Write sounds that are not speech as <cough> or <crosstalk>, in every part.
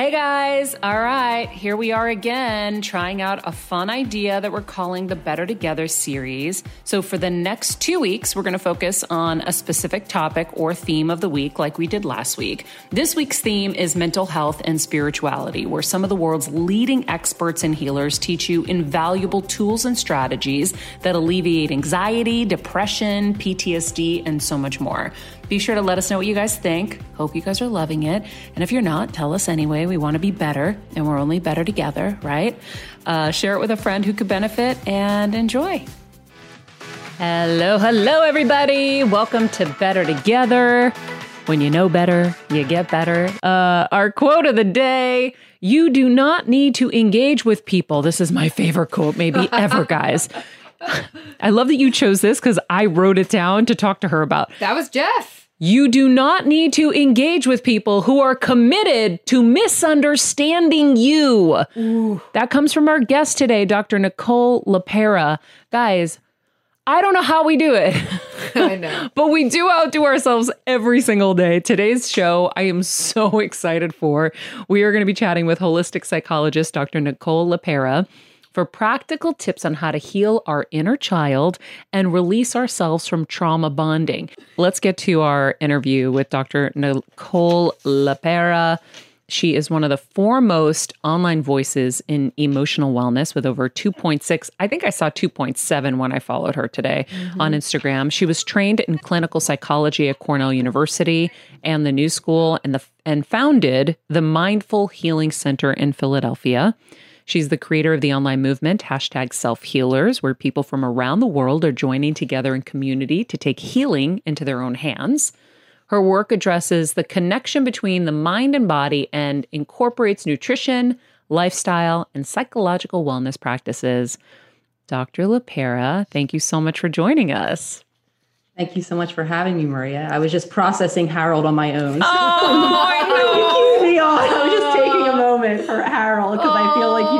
Hey guys, all right, here we are again trying out a fun idea that we're calling the Better Together series. So, for the next two weeks, we're going to focus on a specific topic or theme of the week, like we did last week. This week's theme is mental health and spirituality, where some of the world's leading experts and healers teach you invaluable tools and strategies that alleviate anxiety, depression, PTSD, and so much more. Be sure to let us know what you guys think. Hope you guys are loving it. And if you're not, tell us anyway. We want to be better, and we're only better together, right? Uh, share it with a friend who could benefit and enjoy. Hello, hello, everybody. Welcome to Better Together. When you know better, you get better. Uh, our quote of the day You do not need to engage with people. This is my favorite quote, maybe <laughs> ever, guys. I love that you chose this because I wrote it down to talk to her about. That was Jeff. You do not need to engage with people who are committed to misunderstanding you. Ooh. That comes from our guest today, Dr. Nicole LePera. Guys, I don't know how we do it. <laughs> I know. <laughs> but we do outdo ourselves every single day. Today's show, I am so <laughs> excited for. We are going to be chatting with holistic psychologist Dr. Nicole LePera for practical tips on how to heal our inner child and release ourselves from trauma bonding. Let's get to our interview with Dr. Nicole LePera. She is one of the foremost online voices in emotional wellness with over 2.6. I think I saw 2.7 when I followed her today mm-hmm. on Instagram. She was trained in clinical psychology at Cornell University and the New School and the and founded the Mindful Healing Center in Philadelphia. She's the creator of the online movement, hashtag self healers, where people from around the world are joining together in community to take healing into their own hands. Her work addresses the connection between the mind and body and incorporates nutrition, lifestyle, and psychological wellness practices. Dr. LePera, thank you so much for joining us. Thank you so much for having me, Maria. I was just processing Harold on my own. Oh, <laughs> I know. I was just taking a moment for Harold because I feel like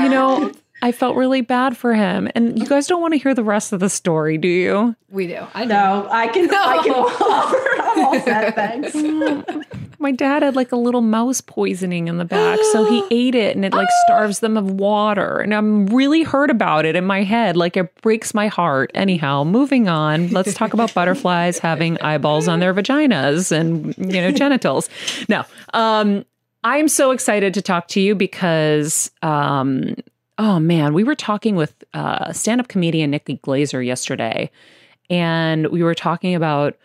you know. you know, I felt really bad for him. And you guys don't want to hear the rest of the story, do you? We do. I know. <laughs> I can. No. I can offer. I'm all set. Thanks. <laughs> My dad had like a little mouse poisoning in the back, so he <gasps> ate it, and it like starves them of water. And I'm really hurt about it in my head. Like it breaks my heart. Anyhow, moving on. Let's talk about butterflies having eyeballs on their vaginas and you know genitals. No. Um, I'm so excited to talk to you because, um, oh man, we were talking with uh, stand up comedian Nikki Glazer yesterday, and we were talking about,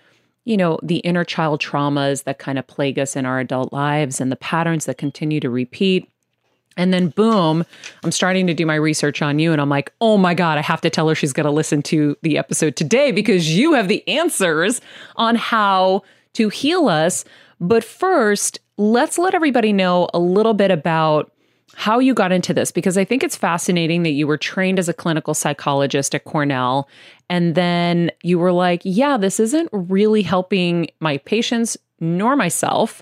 you know, the inner child traumas that kind of plague us in our adult lives and the patterns that continue to repeat. And then, boom, I'm starting to do my research on you. And I'm like, oh my God, I have to tell her she's going to listen to the episode today because you have the answers on how to heal us. But first, let's let everybody know a little bit about how you got into this because I think it's fascinating that you were trained as a clinical psychologist at Cornell and then you were like, yeah, this isn't really helping my patients nor myself.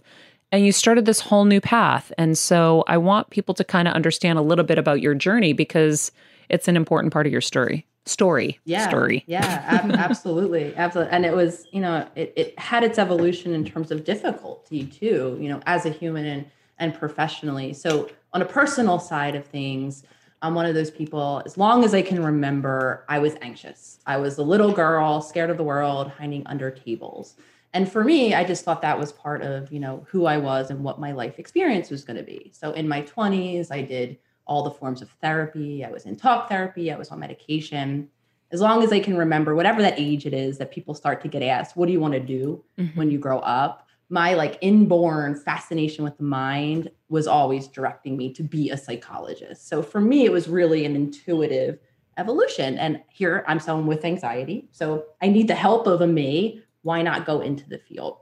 And you started this whole new path. And so I want people to kind of understand a little bit about your journey because it's an important part of your story story. Yeah story. yeah ab- <laughs> absolutely absolutely. And it was you know it, it had its evolution in terms of difficulty too you know as a human and and professionally. So on a personal side of things i'm one of those people as long as i can remember i was anxious. I was a little girl scared of the world hiding under tables. And for me i just thought that was part of you know who i was and what my life experience was going to be. So in my 20s i did all the forms of therapy. I was in talk therapy, I was on medication. As long as I can remember, whatever that age it is that people start to get asked, what do you want to do mm-hmm. when you grow up? My like inborn fascination with the mind was always directing me to be a psychologist. So for me, it was really an intuitive evolution. And here I'm someone with anxiety. So I need the help of a me. Why not go into the field?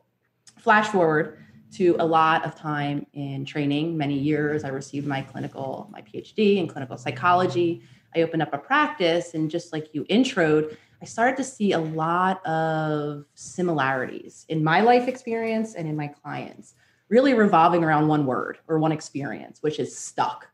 Flash forward, to a lot of time in training, many years. I received my clinical, my PhD in clinical psychology. I opened up a practice, and just like you introed, I started to see a lot of similarities in my life experience and in my clients, really revolving around one word or one experience, which is stuck.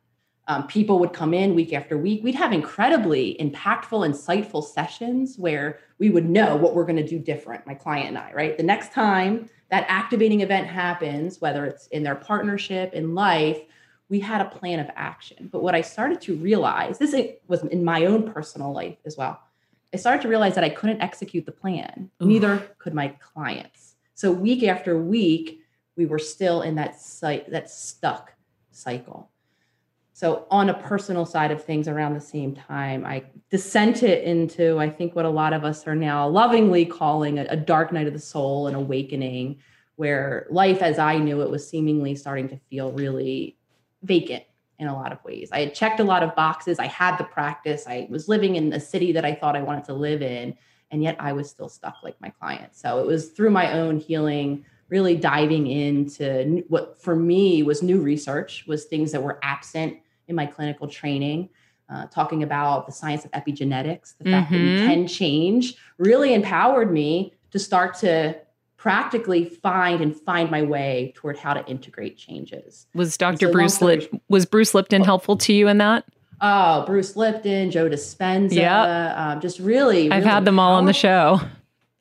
Um, people would come in week after week. We'd have incredibly impactful, insightful sessions where we would know what we're going to do different, my client and I, right? The next time that activating event happens, whether it's in their partnership, in life, we had a plan of action. But what I started to realize, this was in my own personal life as well. I started to realize that I couldn't execute the plan. Ooh. Neither could my clients. So week after week, we were still in that site, that stuck cycle. So on a personal side of things around the same time, I descended into, I think what a lot of us are now lovingly calling a, a dark night of the soul, an awakening, where life as I knew it was seemingly starting to feel really vacant in a lot of ways. I had checked a lot of boxes. I had the practice. I was living in a city that I thought I wanted to live in. And yet I was still stuck like my clients. So it was through my own healing, really diving into what for me was new research, was things that were absent in my clinical training, uh, talking about the science of epigenetics, the fact mm-hmm. that we mm-hmm. can change, really empowered me to start to practically find and find my way toward how to integrate changes. Was Dr. So Bruce Lip- was Bruce Lipton oh. helpful to you in that? Oh, Bruce Lipton, Joe Dispenza, yeah, um, just really, really I've had them all on the show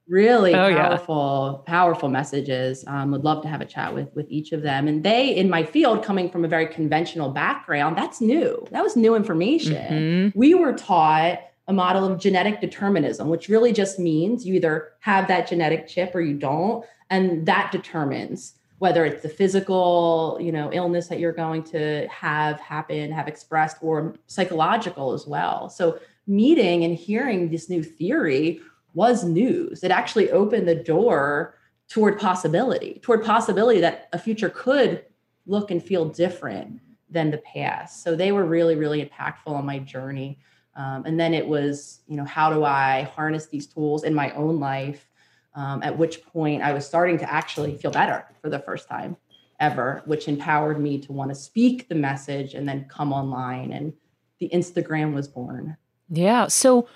really oh, powerful yeah. powerful messages um, would love to have a chat with with each of them. And they in my field coming from a very conventional background that's new. That was new information. Mm-hmm. we were taught a model of genetic determinism which really just means you either have that genetic chip or you don't. And that determines whether it's the physical you know illness that you're going to have happen have expressed or psychological as well. So meeting and hearing this new theory was news. It actually opened the door toward possibility, toward possibility that a future could look and feel different than the past. So they were really, really impactful on my journey. Um, and then it was, you know, how do I harness these tools in my own life? Um, at which point I was starting to actually feel better for the first time ever, which empowered me to want to speak the message and then come online. And the Instagram was born. Yeah. So,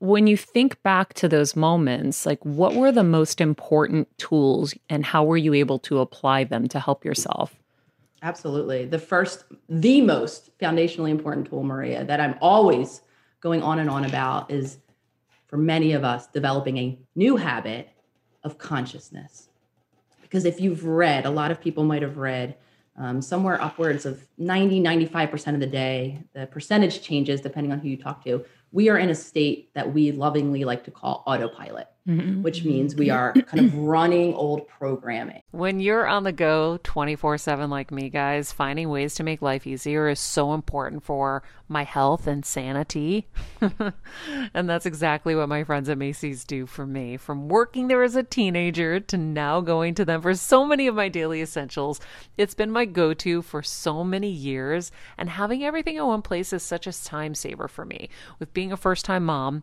when you think back to those moments, like what were the most important tools and how were you able to apply them to help yourself? Absolutely. The first, the most foundationally important tool, Maria, that I'm always going on and on about is for many of us developing a new habit of consciousness. Because if you've read, a lot of people might have read um, somewhere upwards of 90, 95% of the day, the percentage changes depending on who you talk to. We are in a state that we lovingly like to call autopilot mm-hmm. which means we are kind of running old programming. When you're on the go 24 7 like me, guys, finding ways to make life easier is so important for my health and sanity. <laughs> and that's exactly what my friends at Macy's do for me. From working there as a teenager to now going to them for so many of my daily essentials, it's been my go to for so many years. And having everything in one place is such a time saver for me. With being a first time mom,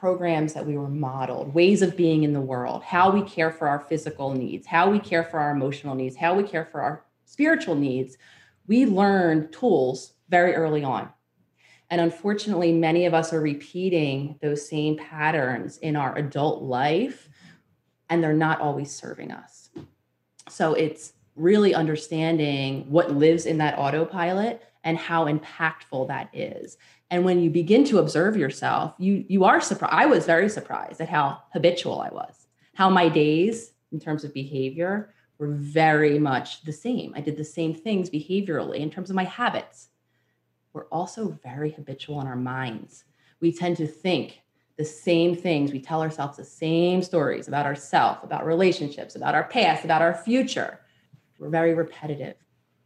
programs that we were modeled, ways of being in the world, how we care for our physical needs, how we care for our emotional needs, how we care for our spiritual needs, we learned tools very early on. And unfortunately, many of us are repeating those same patterns in our adult life, and they're not always serving us. So it's really understanding what lives in that autopilot and how impactful that is and when you begin to observe yourself you you are surprised i was very surprised at how habitual i was how my days in terms of behavior were very much the same. I did the same things behaviorally in terms of my habits we're also very habitual in our minds. We tend to think the same things. We tell ourselves the same stories about ourselves about relationships about our past about our future. We're very repetitive.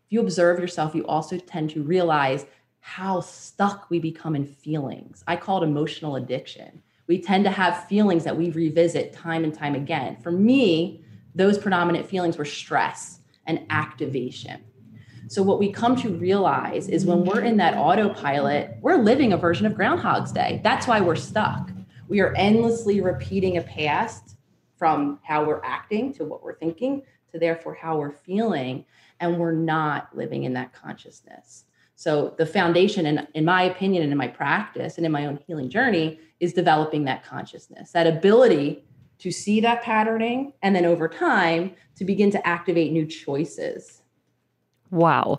If you observe yourself you also tend to realize how stuck we become in feelings. I call it emotional addiction. We tend to have feelings that we revisit time and time again. For me, those predominant feelings were stress and activation. So, what we come to realize is when we're in that autopilot, we're living a version of Groundhog's Day. That's why we're stuck. We are endlessly repeating a past from how we're acting to what we're thinking to therefore how we're feeling. And we're not living in that consciousness. So the foundation, in, in my opinion, and in my practice and in my own healing journey, is developing that consciousness, that ability to see that patterning, and then over time to begin to activate new choices. Wow.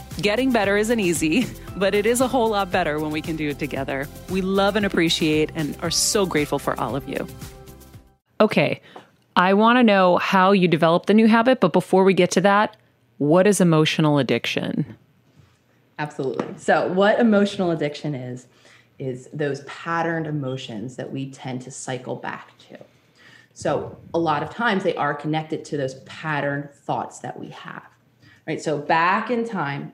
Getting better isn't easy, but it is a whole lot better when we can do it together. We love and appreciate and are so grateful for all of you. Okay, I want to know how you developed the new habit, but before we get to that, what is emotional addiction? Absolutely. So, what emotional addiction is, is those patterned emotions that we tend to cycle back to. So, a lot of times they are connected to those patterned thoughts that we have. Right. So, back in time,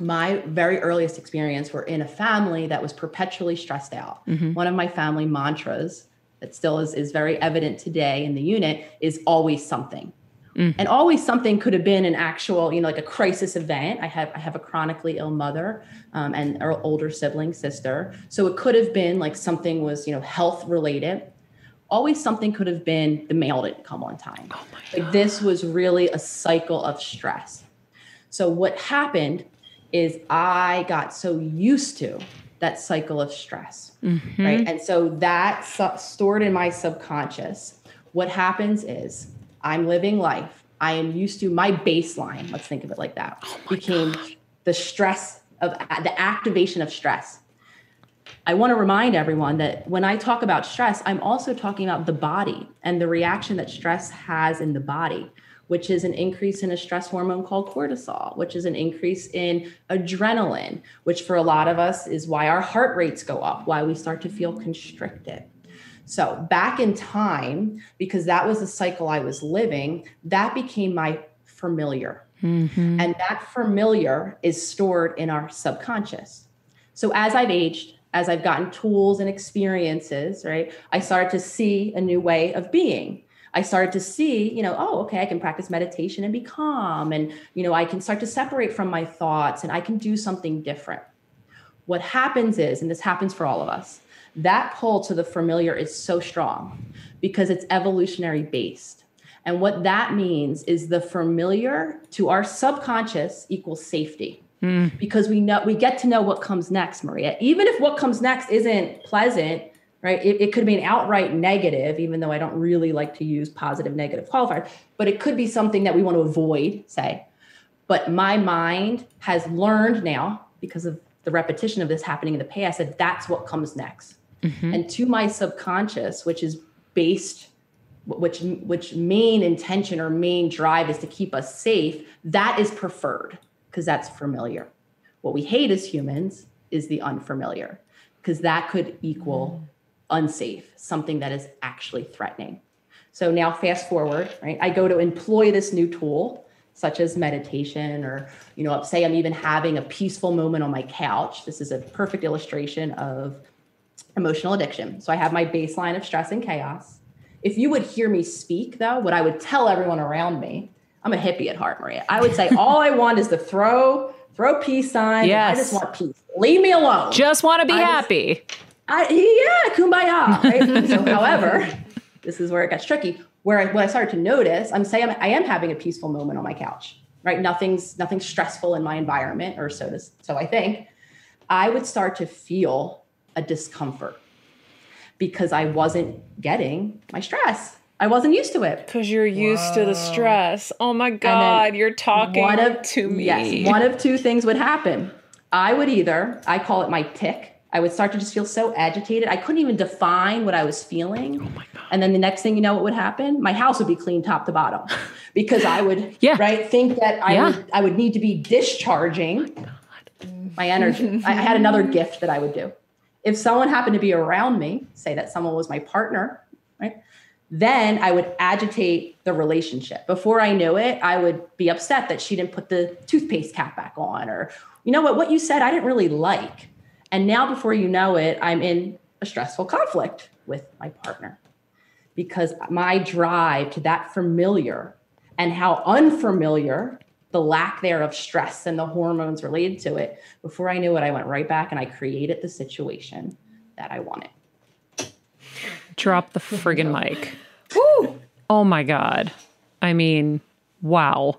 my very earliest experience were in a family that was perpetually stressed out. Mm-hmm. One of my family mantras that still is, is very evident today in the unit is always something. Mm-hmm. And always something could have been an actual, you know, like a crisis event. I have I have a chronically ill mother um, and an older sibling sister, so it could have been like something was, you know, health related, always something could have been the mail didn't come on time. Oh like this was really a cycle of stress. So what happened is I got so used to that cycle of stress, mm-hmm. right? And so that stored in my subconscious. What happens is I'm living life. I am used to my baseline. Let's think of it like that. Oh became God. the stress of the activation of stress. I want to remind everyone that when I talk about stress, I'm also talking about the body and the reaction that stress has in the body which is an increase in a stress hormone called cortisol, which is an increase in adrenaline, which for a lot of us is why our heart rates go up, why we start to feel constricted. So, back in time, because that was the cycle I was living, that became my familiar. Mm-hmm. And that familiar is stored in our subconscious. So, as I've aged, as I've gotten tools and experiences, right, I started to see a new way of being. I started to see, you know, oh, okay, I can practice meditation and be calm. And, you know, I can start to separate from my thoughts and I can do something different. What happens is, and this happens for all of us, that pull to the familiar is so strong because it's evolutionary based. And what that means is the familiar to our subconscious equals safety. Mm. Because we know we get to know what comes next, Maria. Even if what comes next isn't pleasant, right? It, it could be an outright negative, even though I don't really like to use positive negative qualifiers, but it could be something that we want to avoid, say. But my mind has learned now, because of the repetition of this happening in the past, that that's what comes next. Mm-hmm. And to my subconscious, which is based, which which main intention or main drive is to keep us safe, that is preferred because that's familiar. What we hate as humans is the unfamiliar because that could equal mm unsafe, something that is actually threatening. So now fast forward, right? I go to employ this new tool such as meditation or you know say i'm even having a peaceful moment on my couch. This is a perfect illustration of emotional addiction. So i have my baseline of stress and chaos. If you would hear me speak though what i would tell everyone around me i'm a hippie at heart maria. I would say <laughs> all i want is to throw throw peace signs yes. i just want peace. Leave me alone. Just want to be I happy. just, I, yeah, kumbaya. Right? <laughs> so, however, this is where it gets tricky. Where I, what I started to notice, I'm saying I am having a peaceful moment on my couch, right? Nothing's nothing stressful in my environment, or so does so I think. I would start to feel a discomfort because I wasn't getting my stress. I wasn't used to it. Because you're used Whoa. to the stress. Oh my God, you're talking one of, to me. Yes, one of two things would happen. I would either, I call it my tick, I would start to just feel so agitated. I couldn't even define what I was feeling. Oh my God. And then the next thing you know, what would happen? My house would be clean top to bottom <laughs> because I would, yeah. right, think that I, yeah. would, I would need to be discharging oh my, my energy. <laughs> I had another gift that I would do. If someone happened to be around me, say that someone was my partner, right? Then I would agitate the relationship. Before I knew it, I would be upset that she didn't put the toothpaste cap back on, or you know what, what you said I didn't really like and now, before you know it, I'm in a stressful conflict with my partner because my drive to that familiar and how unfamiliar the lack there of stress and the hormones related to it, before I knew it, I went right back and I created the situation that I wanted. Drop the friggin' mic. Woo! Oh my God. I mean, wow.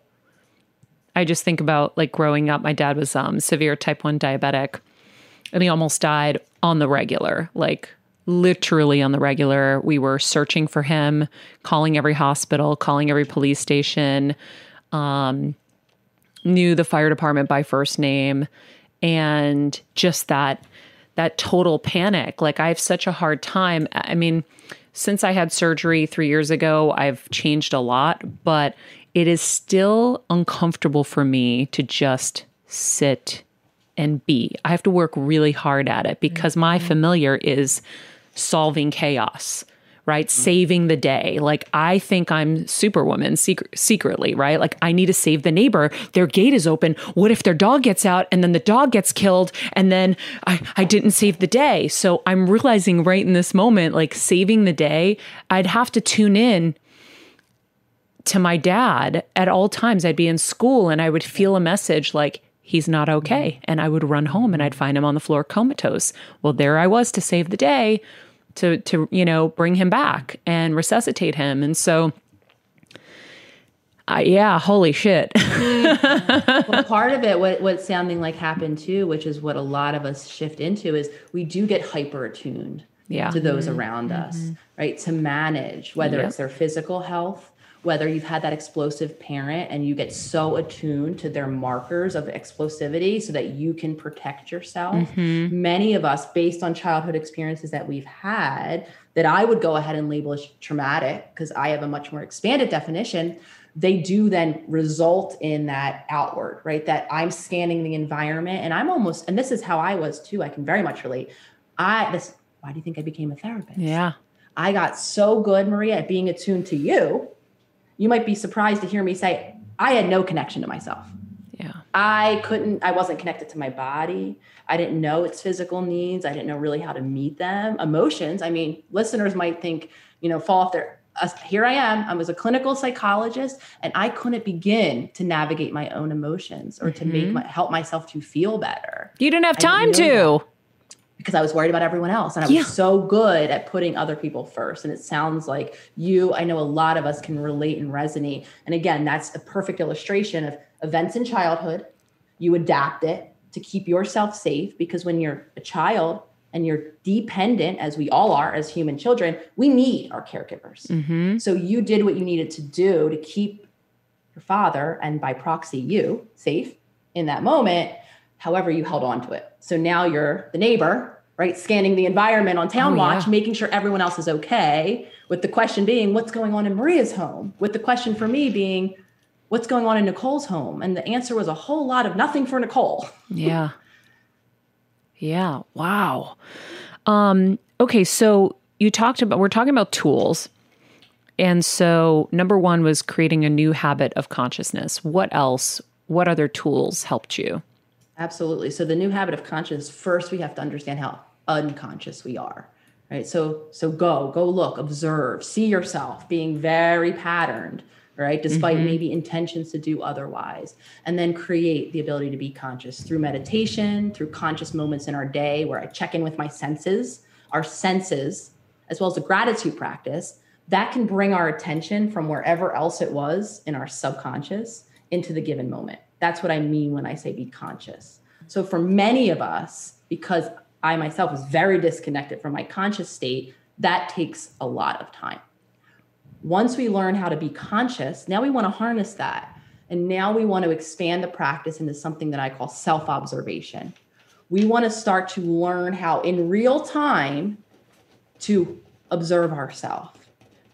I just think about like growing up, my dad was um, severe type 1 diabetic and he almost died on the regular, like literally on the regular. We were searching for him, calling every hospital, calling every police station, um, knew the fire department by first name, and just that that total panic. Like I have such a hard time. I mean, since I had surgery three years ago, I've changed a lot, but it is still uncomfortable for me to just sit and be. I have to work really hard at it because mm-hmm. my familiar is solving chaos, right? Mm-hmm. Saving the day. Like I think I'm superwoman secret, secretly, right? Like I need to save the neighbor. Their gate is open. What if their dog gets out and then the dog gets killed and then I, I didn't save the day? So I'm realizing right in this moment, like saving the day, I'd have to tune in to my dad at all times. I'd be in school and I would feel a message like, he's not okay. And I would run home and I'd find him on the floor comatose. Well, there I was to save the day, to to you know bring him back and resuscitate him and so uh, yeah holy shit <laughs> well, part of it what what's sounding like happened too which is what a lot of us shift into is we do get hyper attuned yeah. to those mm-hmm. around us mm-hmm. right to manage whether yep. it's their physical health whether you've had that explosive parent and you get so attuned to their markers of explosivity so that you can protect yourself. Mm-hmm. Many of us, based on childhood experiences that we've had, that I would go ahead and label as traumatic because I have a much more expanded definition. They do then result in that outward, right? That I'm scanning the environment and I'm almost, and this is how I was too. I can very much relate. I, this, why do you think I became a therapist? Yeah. I got so good, Maria, at being attuned to you you might be surprised to hear me say, I had no connection to myself. Yeah. I couldn't, I wasn't connected to my body. I didn't know its physical needs. I didn't know really how to meet them. Emotions, I mean, listeners might think, you know, fall off their, uh, here I am. I was a clinical psychologist and I couldn't begin to navigate my own emotions or mm-hmm. to make mm-hmm. my, help myself to feel better. You didn't have time didn't to. That because I was worried about everyone else. And I was yeah. so good at putting other people first. And it sounds like you, I know a lot of us can relate and resonate. And again, that's a perfect illustration of events in childhood. You adapt it to keep yourself safe because when you're a child and you're dependent, as we all are as human children, we need our caregivers. Mm-hmm. So you did what you needed to do to keep your father and by proxy you safe in that moment however you held on to it. So now you're the neighbor, right? Scanning the environment on Town oh, Watch, yeah. making sure everyone else is okay. With the question being, what's going on in Maria's home? With the question for me being, what's going on in Nicole's home? And the answer was a whole lot of nothing for Nicole. <laughs> yeah. Yeah. Wow. Um, okay. So you talked about, we're talking about tools. And so number one was creating a new habit of consciousness. What else? What other tools helped you? Absolutely. So the new habit of conscious, first we have to understand how unconscious we are. Right. So so go, go look, observe, see yourself being very patterned, right? Despite mm-hmm. maybe intentions to do otherwise. And then create the ability to be conscious through meditation, through conscious moments in our day where I check in with my senses, our senses, as well as a gratitude practice that can bring our attention from wherever else it was in our subconscious into the given moment. That's what I mean when I say be conscious. So for many of us, because I myself was very disconnected from my conscious state, that takes a lot of time. Once we learn how to be conscious, now we want to harness that. And now we want to expand the practice into something that I call self observation. We want to start to learn how, in real time, to observe ourselves,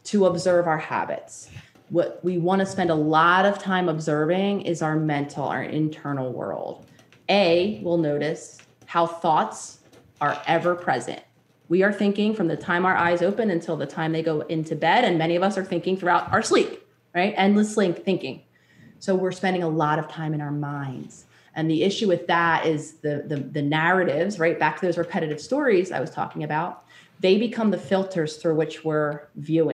to observe our habits, what we want to spend a lot of time observing is our mental, our internal world. A, we'll notice how thoughts are ever present. We are thinking from the time our eyes open until the time they go into bed, and many of us are thinking throughout our sleep, right? Endlessly thinking. So we're spending a lot of time in our minds. And the issue with that is the, the, the narratives, right? Back to those repetitive stories I was talking about, they become the filters through which we're viewing.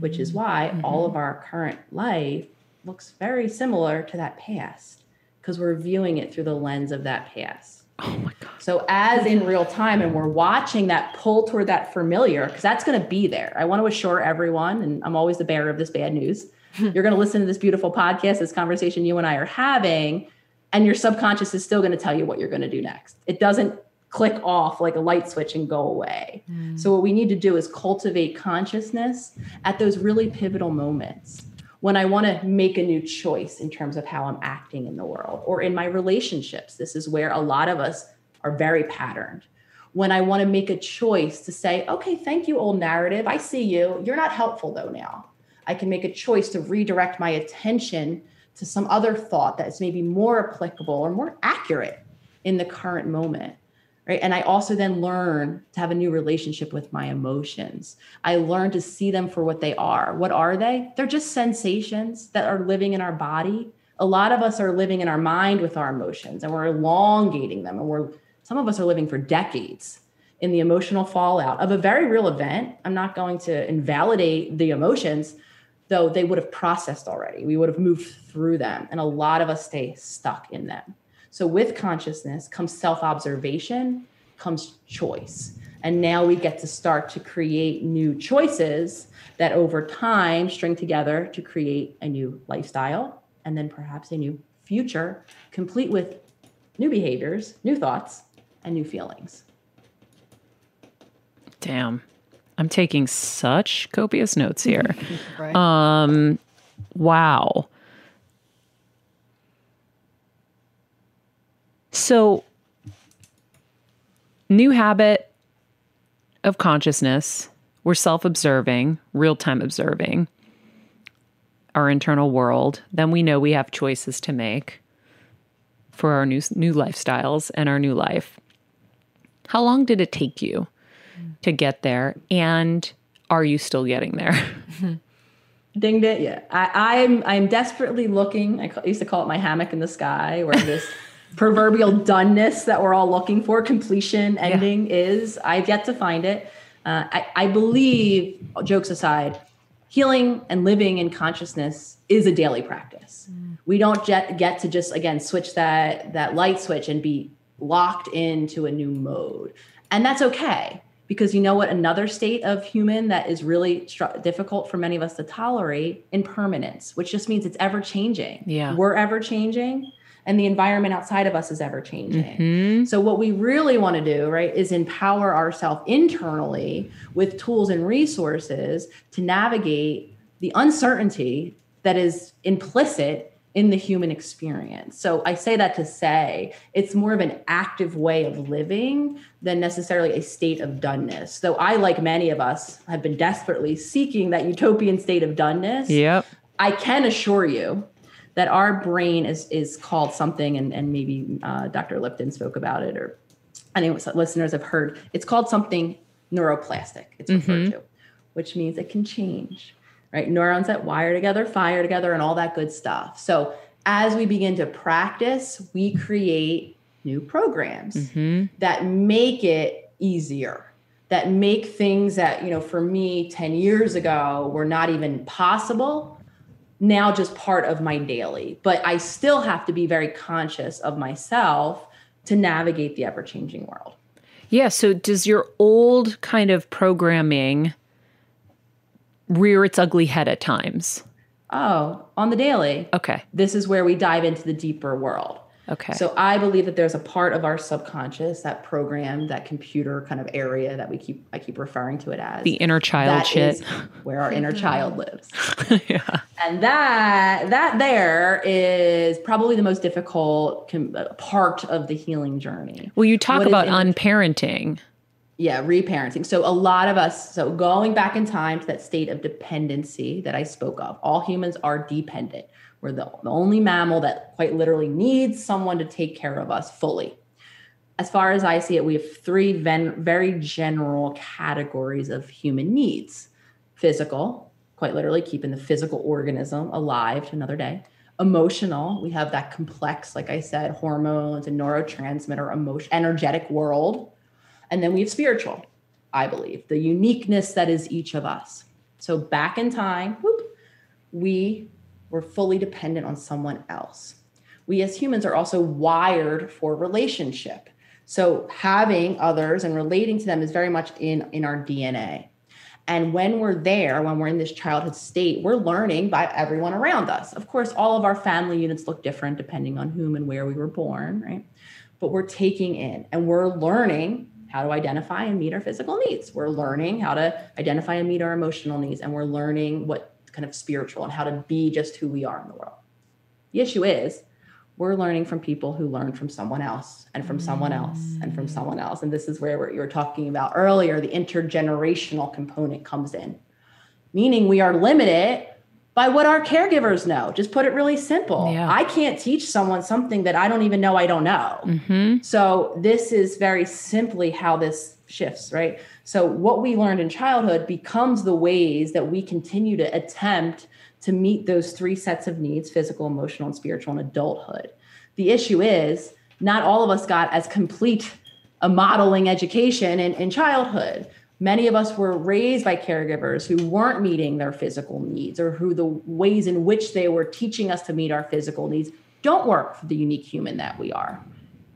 which is why mm-hmm. all of our current life looks very similar to that past because we're viewing it through the lens of that past. Oh my God. So, as in real time, and we're watching that pull toward that familiar, because that's going to be there. I want to assure everyone, and I'm always the bearer of this bad news. <laughs> You're going to listen to this beautiful podcast, this conversation you and I are having, and your subconscious is still going to tell you what you're going to do next. It doesn't click off like a light switch and go away. Mm. So, what we need to do is cultivate consciousness at those really pivotal moments when I want to make a new choice in terms of how I'm acting in the world or in my relationships. This is where a lot of us are very patterned. When I want to make a choice to say, okay, thank you, old narrative. I see you. You're not helpful though now. I can make a choice to redirect my attention to some other thought that's maybe more applicable or more accurate in the current moment right? And i also then learn to have a new relationship with my emotions. I learn to see them for what they are. What are they? They're just sensations that are living in our body. A lot of us are living in our mind with our emotions and we're elongating them and we're some of us are living for decades in the emotional fallout of a very real event. I'm not going to invalidate the emotions though they would have processed already. We would have moved through them and a lot of us stay stuck in them so with consciousness comes self observation, comes choice. And now we get to start to create new choices that over time string together to create a new lifestyle and then perhaps a new future, complete with new behaviors, new thoughts, and new feelings. Damn. I'm taking such copious notes here. <laughs> right. Um wow. So, new habit of consciousness. We're self observing, real time observing our internal world. Then we know we have choices to make for our new, new lifestyles and our new life. How long did it take you to get there? And are you still getting there? <laughs> Dinged it. Yeah. I, I'm, I'm desperately looking. I used to call it my hammock in the sky, where this proverbial doneness that we're all looking for, completion ending yeah. is. I've yet to find it. Uh, I, I believe, jokes aside, healing and living in consciousness is a daily practice. Mm. We don't get, get to just again switch that that light switch and be locked into a new mode, and that's okay because you know what another state of human that is really str- difficult for many of us to tolerate impermanence which just means it's ever changing yeah we're ever changing and the environment outside of us is ever changing. Mm-hmm. So what we really want to do, right, is empower ourselves internally with tools and resources to navigate the uncertainty that is implicit in the human experience. So I say that to say it's more of an active way of living than necessarily a state of doneness. Though I, like many of us, have been desperately seeking that utopian state of doneness. Yep. I can assure you that our brain is is called something, and and maybe uh, Dr. Lipton spoke about it, or I think listeners have heard. It's called something neuroplastic. It's referred mm-hmm. to, which means it can change. Right, neurons that wire together, fire together, and all that good stuff. So as we begin to practice, we create new programs mm-hmm. that make it easier that make things that you know for me 10 years ago were not even possible now just part of my daily. But I still have to be very conscious of myself to navigate the ever changing world. Yeah. So, does your old kind of programming rear its ugly head at times? Oh, on the daily. Okay. This is where we dive into the deeper world. Okay. So I believe that there's a part of our subconscious, that program, that computer kind of area that we keep I keep referring to it as the inner child shit, where our inner child <laughs> lives. <laughs> yeah. And that that there is probably the most difficult com- uh, part of the healing journey. Well, you talk what about unparenting. Yeah, reparenting. So a lot of us, so going back in time to that state of dependency that I spoke of, all humans are dependent. We're the, the only mammal that quite literally needs someone to take care of us fully. As far as I see it, we have three ven- very general categories of human needs physical, quite literally keeping the physical organism alive to another day. Emotional, we have that complex, like I said, hormones and neurotransmitter, emotion, energetic world. And then we have spiritual, I believe, the uniqueness that is each of us. So back in time, whoop, we we're fully dependent on someone else. We as humans are also wired for relationship. So having others and relating to them is very much in, in our DNA. And when we're there, when we're in this childhood state, we're learning by everyone around us. Of course, all of our family units look different depending on whom and where we were born, right? but we're taking in and we're learning how to identify and meet our physical needs. We're learning how to identify and meet our emotional needs, and we're learning what kind of spiritual and how to be just who we are in the world. The issue is, we're learning from people who learn from someone else and from someone else and from someone else. And this is where you were talking about earlier the intergenerational component comes in, meaning we are limited by what our caregivers know. Just put it really simple. Yeah. I can't teach someone something that I don't even know I don't know. Mm-hmm. So this is very simply how this shifts, right? So what we learned in childhood becomes the ways that we continue to attempt to meet those three sets of needs physical, emotional, and spiritual in adulthood. The issue is not all of us got as complete a modeling education in, in childhood. Many of us were raised by caregivers who weren't meeting their physical needs or who the ways in which they were teaching us to meet our physical needs don't work for the unique human that we are.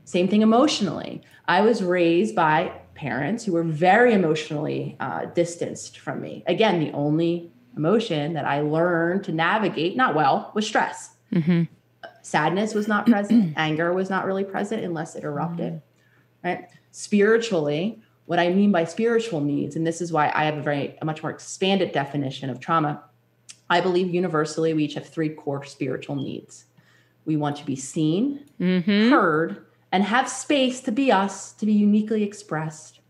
Same thing emotionally. I was raised by parents who were very emotionally uh, distanced from me. Again, the only emotion that I learned to navigate, not well, was stress. Mm-hmm. Sadness was not present, <clears throat> anger was not really present unless it erupted. Right? Spiritually, what I mean by spiritual needs, and this is why I have a very a much more expanded definition of trauma. I believe universally we each have three core spiritual needs. We want to be seen, Mm-hmm. heard, and have space to be us, to be uniquely expressed.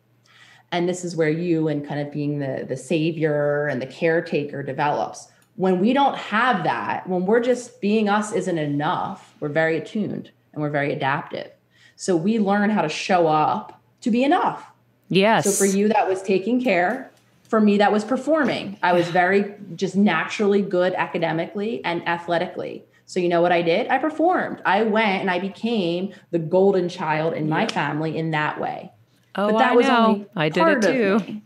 And this is where you and kind of being the, the savior and the caretaker develops. When we don't have that, when we're just being us isn't enough, we're very attuned and we're very adaptive. So we learn how to show up to be enough. Yes. So for you, that was taking care. For me, that was performing. I was very just naturally good academically and athletically. So you know what I did? I performed. I went and I became the golden child in my family in that way. oh, I know. I did it too.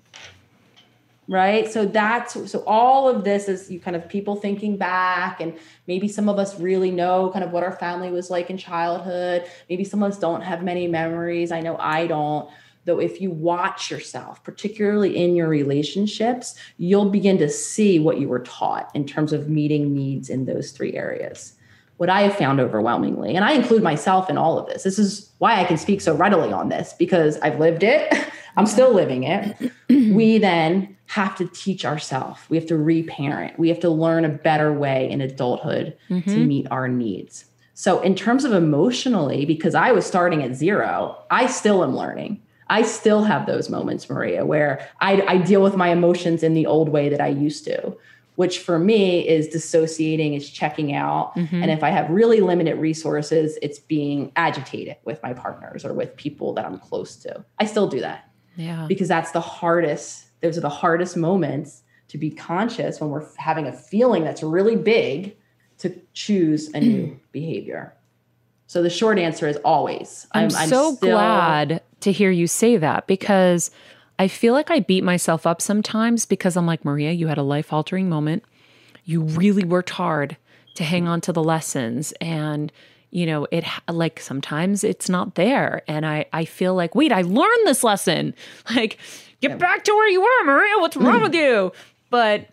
Right. So that's so all of this is you kind of people thinking back, and maybe some of us really know kind of what our family was like in childhood. Maybe some of us don't have many memories. I know I don't. Though, if you watch yourself, particularly in your relationships, you'll begin to see what you were taught in terms of meeting needs in those three areas. What I have found overwhelmingly, and I include myself in all of this, this is why I can speak so readily on this because I've lived it, <laughs> I'm still living it. <clears throat> we then have to teach ourselves, we have to reparent, we have to learn a better way in adulthood to Mhm. meet our needs. So, in terms of emotionally, because I was starting at zero, I still am learning. I still have those moments, Maria, where I, I deal with my emotions in the old way that I used to, which for me is dissociating, is checking out. Mhm. And if I have really limited resources, it's being agitated with my partners or with people that I'm close to. I still do that Yeah. because that's the hardest, those are the hardest moments to be conscious when we're having a feeling that's really big to choose a new <clears throat> behavior. So the short answer is always. I'm, so still- glad to hear you say that because I feel like I beat myself up sometimes because I'm like, Maria, you had a life altering moment. You really worked hard to hang on to the lessons. And you know it like sometimes it's not there. And i i feel like wait i learned this lesson. <laughs> Like get back to where you were maria. What's wrong mm. with you? But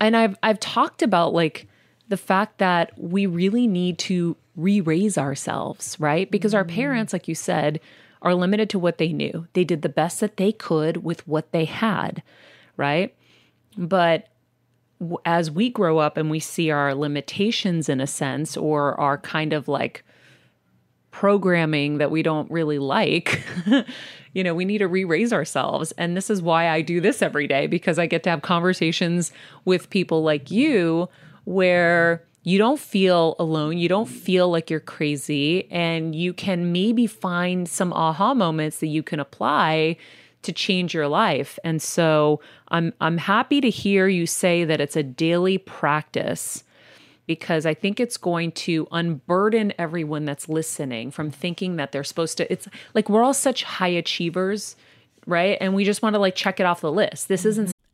and i've i've talked about like the fact that we really need to re-raise ourselves right? Because our mm. parents like you said are limited to what they knew. They did the best that they could with what they had right? But as we grow up and we see our limitations in a sense or our kind of like programming that we don't really like <laughs> you know we need to re-raise ourselves. And this is why i do this every day because i get to have conversations with people like you where you don't feel alone you don't feel like you're crazy and you can maybe find some aha moments that you can apply to change your life. And so I'm I'm happy to hear you say that it's a daily practice because I think it's going to unburden everyone that's listening from thinking that they're supposed to it's like we're all such high achievers, right? And we just want to like check it off the list. This isn't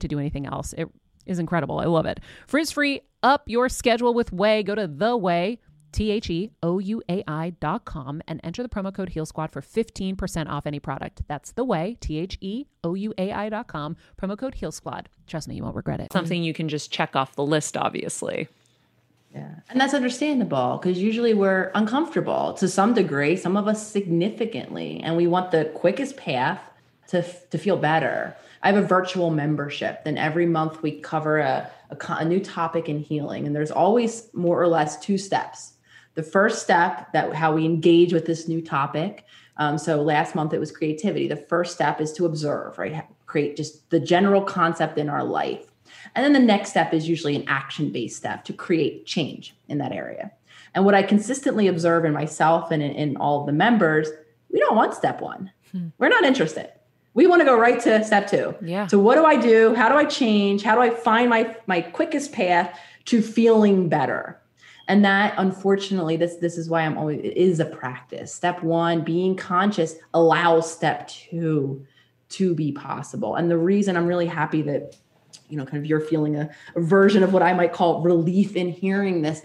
to do anything else. It is incredible. I love it. Frizz free, up your schedule with Ouai. Go to the Ouai. T H E O U A I dot com and enter the promo code Heal Squad for 15% off any product. That's the Ouai, T H E O U A I dot com, promo code Heal Squad. Trust me, you won't regret it. Something you can just check off the list, obviously. Yeah. And that's understandable because usually we're uncomfortable to some degree, some of us significantly, and we want the quickest path to, to feel better. I have a virtual membership. Then every month we cover a, a, a new topic in healing, and there's always more or less two steps. The first step that how we engage with this new topic. Um, so last month it was creativity. The first step is to observe, right? Create just the general concept in our life. And then the next step is usually an action based step to create change in that area. And what I consistently observe in myself and in, in all of the members, we don't want step one. Hmm. We're not interested. We want to go right to step two. Yeah. So what do I do? How do I change? How do I find my my quickest path to feeling better? And that unfortunately, this this is why I'm always it is a practice. Step one, being conscious allows step two to be possible. And the reason I'm really happy that you know, kind of you're feeling a, a version of what I might call relief in hearing this.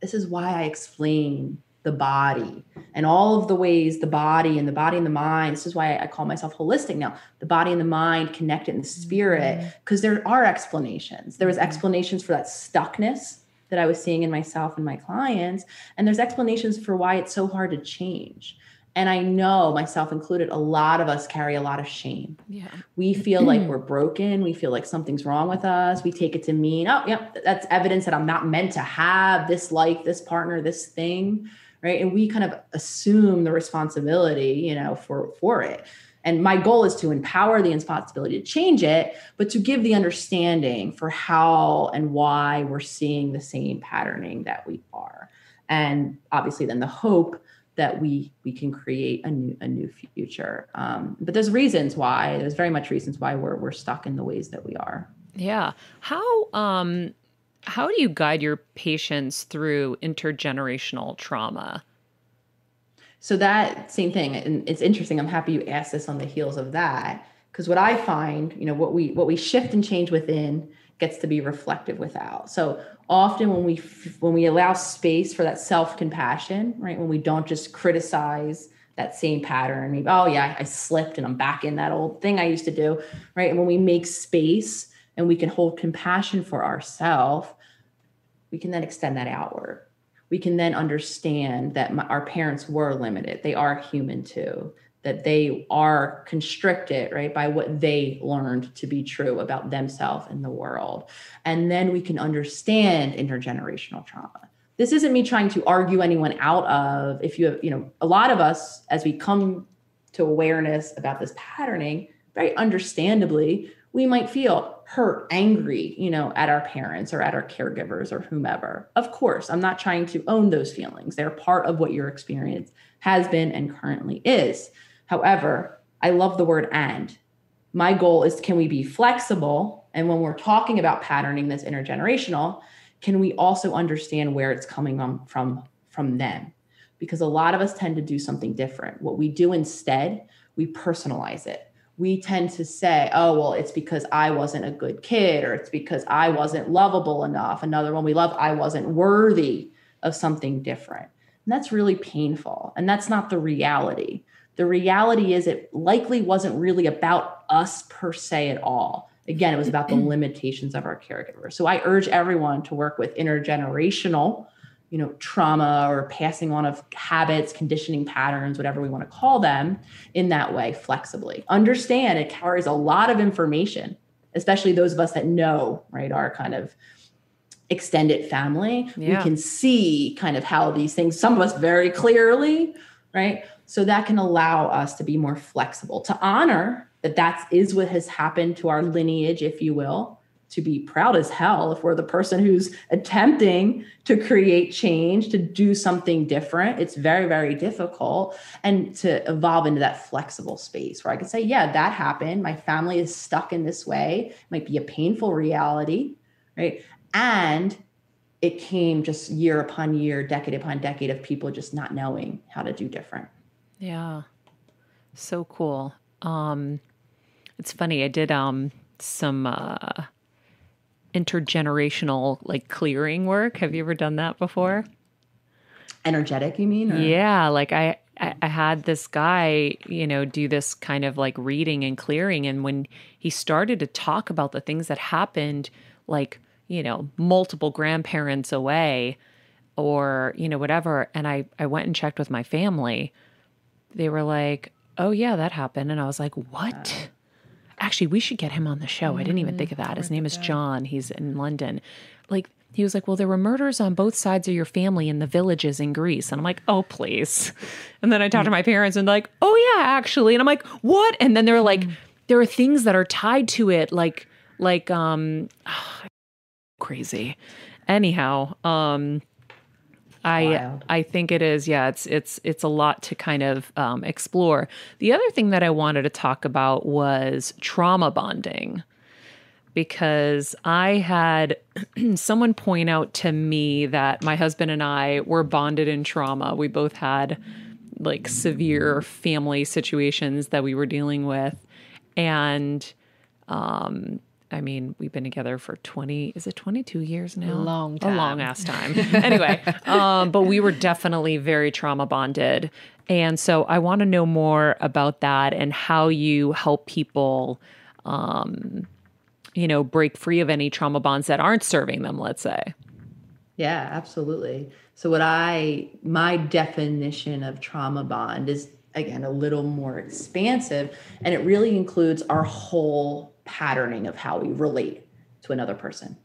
This is why I explain the body and all of the ways the body and the body and the mind. This is why I call myself holistic now. The body and the mind connected in the spirit, because mm-hmm. there are explanations. There was mm-hmm. explanations for that stuckness that I was seeing in myself and my clients, and there's explanations for why it's so hard to change. And I know myself included, a lot of us carry a lot of shame. Yeah. We feel like <clears throat> we're broken. We feel like something's wrong with us. We take it to mean, oh, yeah, that's evidence that I'm not meant to have this life, this partner, this thing. Right. And we kind of assume the responsibility, you know, for for it. And my goal is to empower the responsibility to change it, but to give the understanding for how and why we're seeing the same patterning that we are. And obviously, then the hope that we we can create a new a new future. Um, but there's reasons why. There's very much reasons why we're we're stuck in the ways that we are. Yeah. How um how do you guide your patients through intergenerational trauma? So that same thing, and it's interesting. I'm happy you asked this on the heels of that because what I find, you know, what we what we shift and change within gets to be reflective without. So often when we when we allow space for that self compassion, right? When we don't just criticize that same pattern, oh yeah, I slipped and I'm back in that old thing I used to do, right? And when we make space and we can hold compassion for ourselves, we can then extend that outward. We can then understand that my, our parents were limited. They are human too that they are constricted right by what they learned to be true about themselves and the world and then we can understand intergenerational trauma this isn't me trying to argue anyone out of if you have you know a lot of us as we come to awareness about this patterning very understandably we might feel hurt angry you know at our parents or at our caregivers or whomever of course i'm not trying to own those feelings they're part of what your experience has been and currently is However, I love the word and. My goal is can we be flexible? And when we're talking about patterning that's intergenerational, can we also understand where it's coming from, from, from them? Because a lot of us tend to do something different. What we do instead, we personalize it. We tend to say, oh, well, it's because I wasn't a good kid, or it's because I wasn't lovable enough. Another one we love, I wasn't worthy of something different. And that's really painful. And that's not the reality the reality is it likely wasn't really about us per se at all. Again, it was about the <clears throat> limitations of our caregiver. So I urge everyone to work with intergenerational, you know, trauma or passing on of habits, conditioning patterns, whatever we want to call them, in that way, flexibly. Understand it carries a lot of information especially those of us that know, right, our kind of extended family, Yeah. we can see kind of how these things, some of us very clearly, right? So that can allow us to be more flexible, to honor that that is what has happened to our lineage, if you will, to be proud as hell if we're the person who's attempting to create change, to do something different. It's very, very difficult. And to evolve into that flexible space where I can say, yeah, that happened. My family is stuck in this way. It might be a painful reality, right? And it came just year upon year, decade upon decade of people just not knowing how to do different. Yeah. So cool. Um it's funny, I did um some uh intergenerational like clearing work. Have you ever done that before? Energetic, you mean? or- Yeah, like I, I I had this guy, you know, do this kind of like reading and clearing and when he started to talk about the things that happened like, you know, multiple grandparents away or, you know, whatever and I I went and checked with my family. They were like, "Oh yeah, that happened." And I was like, "What?" Actually, we should get him on the show. I didn't even think of that. His name is John. He's in London. Like he was like, "Well, there were murders on both sides of your family in the villages in Greece." And I'm like, "Oh, please." <laughs> And then I talked to my parents and they're like, "Oh yeah, actually." And I'm like, "What?" And then they're like, "There are things that are tied to it like like um <sighs> <sighs> crazy." Anyhow, um I Wild. I think it is. Yeah, it's it's it's a lot to kind of um, explore. The other thing that I wanted to talk about was trauma bonding, because I had <clears throat> someone point out to me that my husband and I were bonded in trauma. We both had like severe family situations that we were dealing with, and um, I mean, we've been together for 20, is it 22 years now? long time. A long ass time. anyway, <laughs> um, but we were definitely very trauma bonded. And so I want to know more about that and how you help people, um, you know, break free of any trauma bonds that aren't serving them, let's say. Yeah, absolutely. So what I my definition of trauma bond is again a little more expansive and it really includes our whole patterning of how we relate to another person.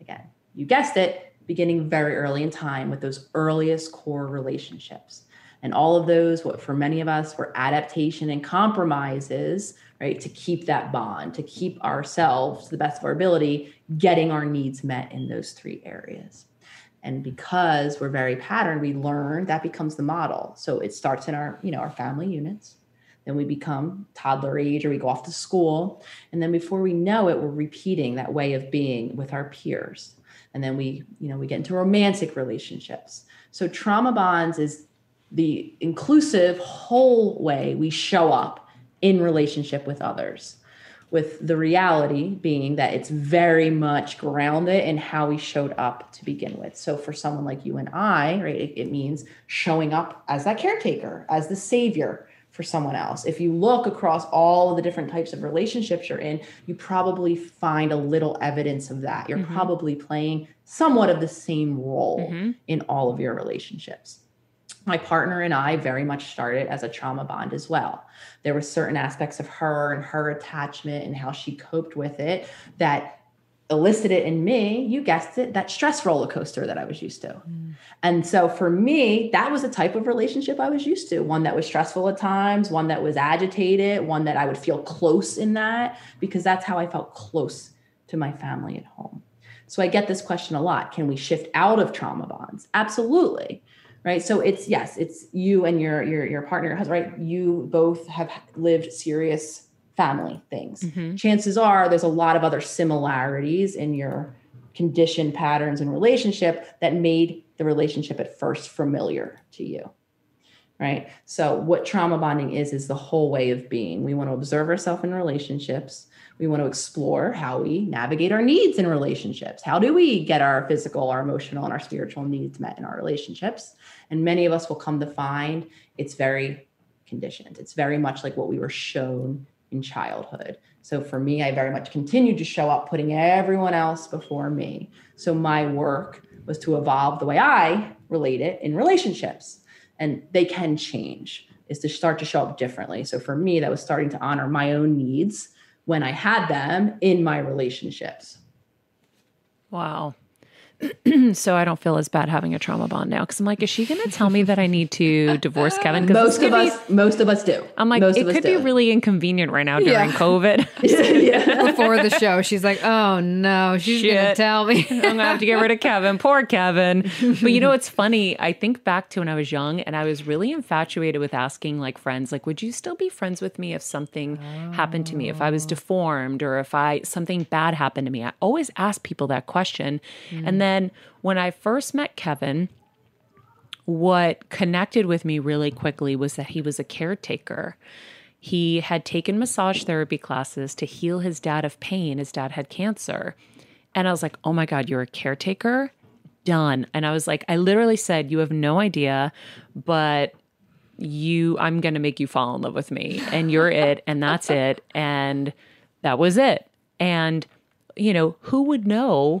Again, you guessed it, beginning very early in time with those earliest core relationships. And all of those, what for many of us were adaptation and compromises, right, to keep that bond, to keep ourselves to the best of our ability, getting our needs met in those three areas. And because we're very patterned, we learn that becomes the model. So it starts in our, you know, our family units. Then we become toddler age or we go off to school. And then before we know it, we're repeating that way of being with our peers. And then we, you know, we get into romantic relationships. So trauma bonds is the inclusive whole way we show up in relationship with others with the reality being that it's very much grounded in how we showed up to begin with. So for someone like you and I, right, it, it means showing up as that caretaker, as the savior for someone else. If you look across all of the different types of relationships you're in, you probably find a little evidence of that. You're mm-hmm. probably playing somewhat of the same role mm-hmm. in all of your relationships my partner and I very much started as a trauma bond as well. There were certain aspects of her and her attachment and how she coped with it that elicited in me, you guessed it, that stress roller coaster that I was used to. Mm. And so for me, that was the type of relationship I was used to one that was stressful at times, one that was agitated, one that I would feel close in that, because that's how I felt close to my family at home. So I get this question a lot can we shift out of trauma bonds? Absolutely right so it's yes it's you and your your your partner has right you both have lived serious family things. Mm-hmm. Chances are there's a lot of other similarities in your condition patterns and relationship that made the relationship at first familiar to you right? So what trauma bonding is is the whole way of being. We want to observe ourselves in relationships. We want to explore how we navigate our needs in relationships. How do we get our physical our emotional and our spiritual needs met in our relationships? And many of us will come to find it's very conditioned. It's very much like what we were shown in childhood so for me i very much continued to show up putting everyone else before me so my work was to evolve the way i relate it in relationships and they can change is to start to show up differently so for me that was starting to honor my own needs when I had them in my relationships. Wow. <clears throat> so I don't feel as bad having a trauma bond now because I'm like, is she going to tell me that I need to <laughs> divorce Kevin? Most of us, be, most of us do. I'm like, most it could be really inconvenient right now during <laughs> yeah. COVID. yeah. <laughs> Before the show, she's like, oh no, she's going to tell me I'm going to have to get rid of Kevin. Poor Kevin. But you know, it's funny. I think back to when I was young and I was really infatuated with asking like friends, like, would you still be friends with me if something oh. happened to me, if I was deformed or if I something bad happened to me? I always ask people that question, mm. and then then when I first met Kevin, what connected with me really quickly was that he was a caretaker. He had taken massage therapy classes to heal his dad of pain. His dad had cancer. And I was like, oh my God, you're a caretaker? Done. And I was like, I literally said, you have no idea, but you, I'm going to make you fall in love with me. And you're it. And that's it. And that was it. And, you know, who would know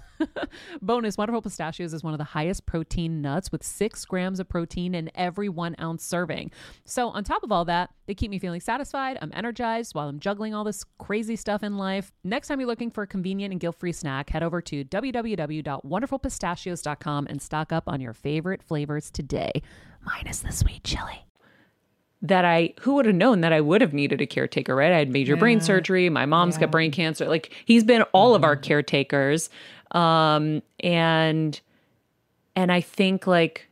<laughs> Bonus Wonderful Pistachios is one of the highest protein nuts with six grams of protein in every one ounce serving. So, on top of all that, they keep me feeling satisfied. I'm energized while I'm juggling all this crazy stuff in life. Next time you're looking for a convenient and guilt free snack, head over to www.wonderfulpistachios.com and stock up on your favorite flavors today, minus the sweet chili that I who would have known that I would have needed a caretaker, right? I had major yeah. brain surgery, my mom's yeah. got brain cancer. Like he's been all mm-hmm. of our mm-hmm. caretakers. Um, and and I think like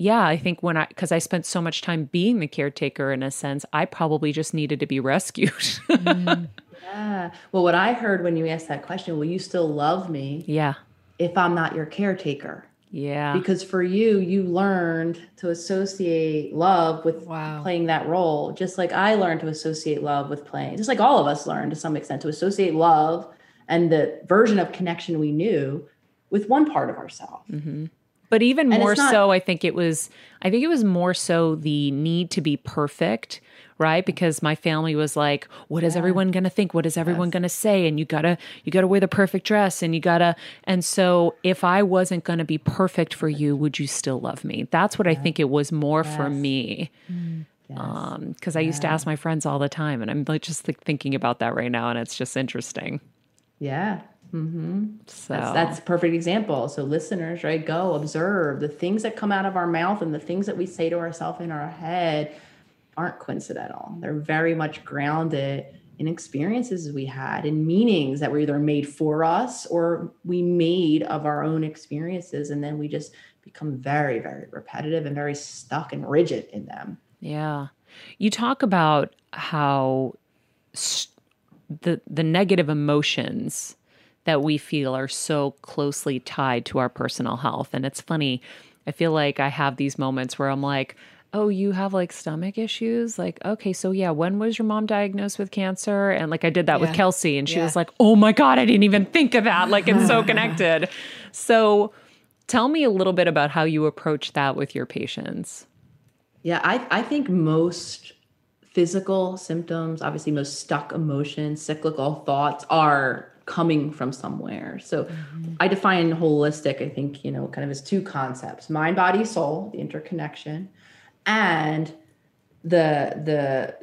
yeah, I think when I because I spent so much time being the caretaker in a sense, I probably just needed to be rescued. mm, <laughs> yeah. Well, what I heard when you asked that question, will you still love me? Yeah. If I'm not your caretaker. Yeah. Because for you, you learned to associate love with wow. playing that role, just like I learned to associate love with playing, just like all of us learned to some extent to associate love and the version of connection we knew with one part of ourselves. Mm-hmm. But even and more not, so, I think it was, I think it was more so the need to be perfect, right? Because my family was like, what is yeah. everyone going to think? What is everyone yes. going to say? And you gotta, you gotta wear the perfect dress and you gotta, and so if I wasn't going to be perfect for you, would you still love me? That's what I think it was more yes. for me. Mm. Yes. Um, because I used to ask my friends all the time, and I'm like just like, thinking about that right now, and it's just interesting. Yeah. Mm-hmm. So that's, that's a perfect example. So listeners, right, go observe the things that come out of our mouth and the things that we say to ourselves in our head aren't coincidental. They're very much grounded in experiences we had in meanings that were either made for us or we made of our own experiences and then we just become very very repetitive and very stuck and rigid in them yeah you talk about how the the negative emotions that we feel are so closely tied to our personal health. And it's funny i feel like i have these moments where i'm like oh you have like stomach issues? Like okay so yeah when was your mom diagnosed with cancer? And like i did that yeah. with kelsey and she yeah. was like oh my god i didn't even think of that. Like it's so <laughs> connected. So tell me a little bit about how you approach that with your patients. Yeah i, I think most physical symptoms, obviously, most stuck emotions, cyclical thoughts are coming from somewhere. So mm-hmm. I define holistic, I think, you know, kind of as two concepts mind, body, soul, the interconnection, and the the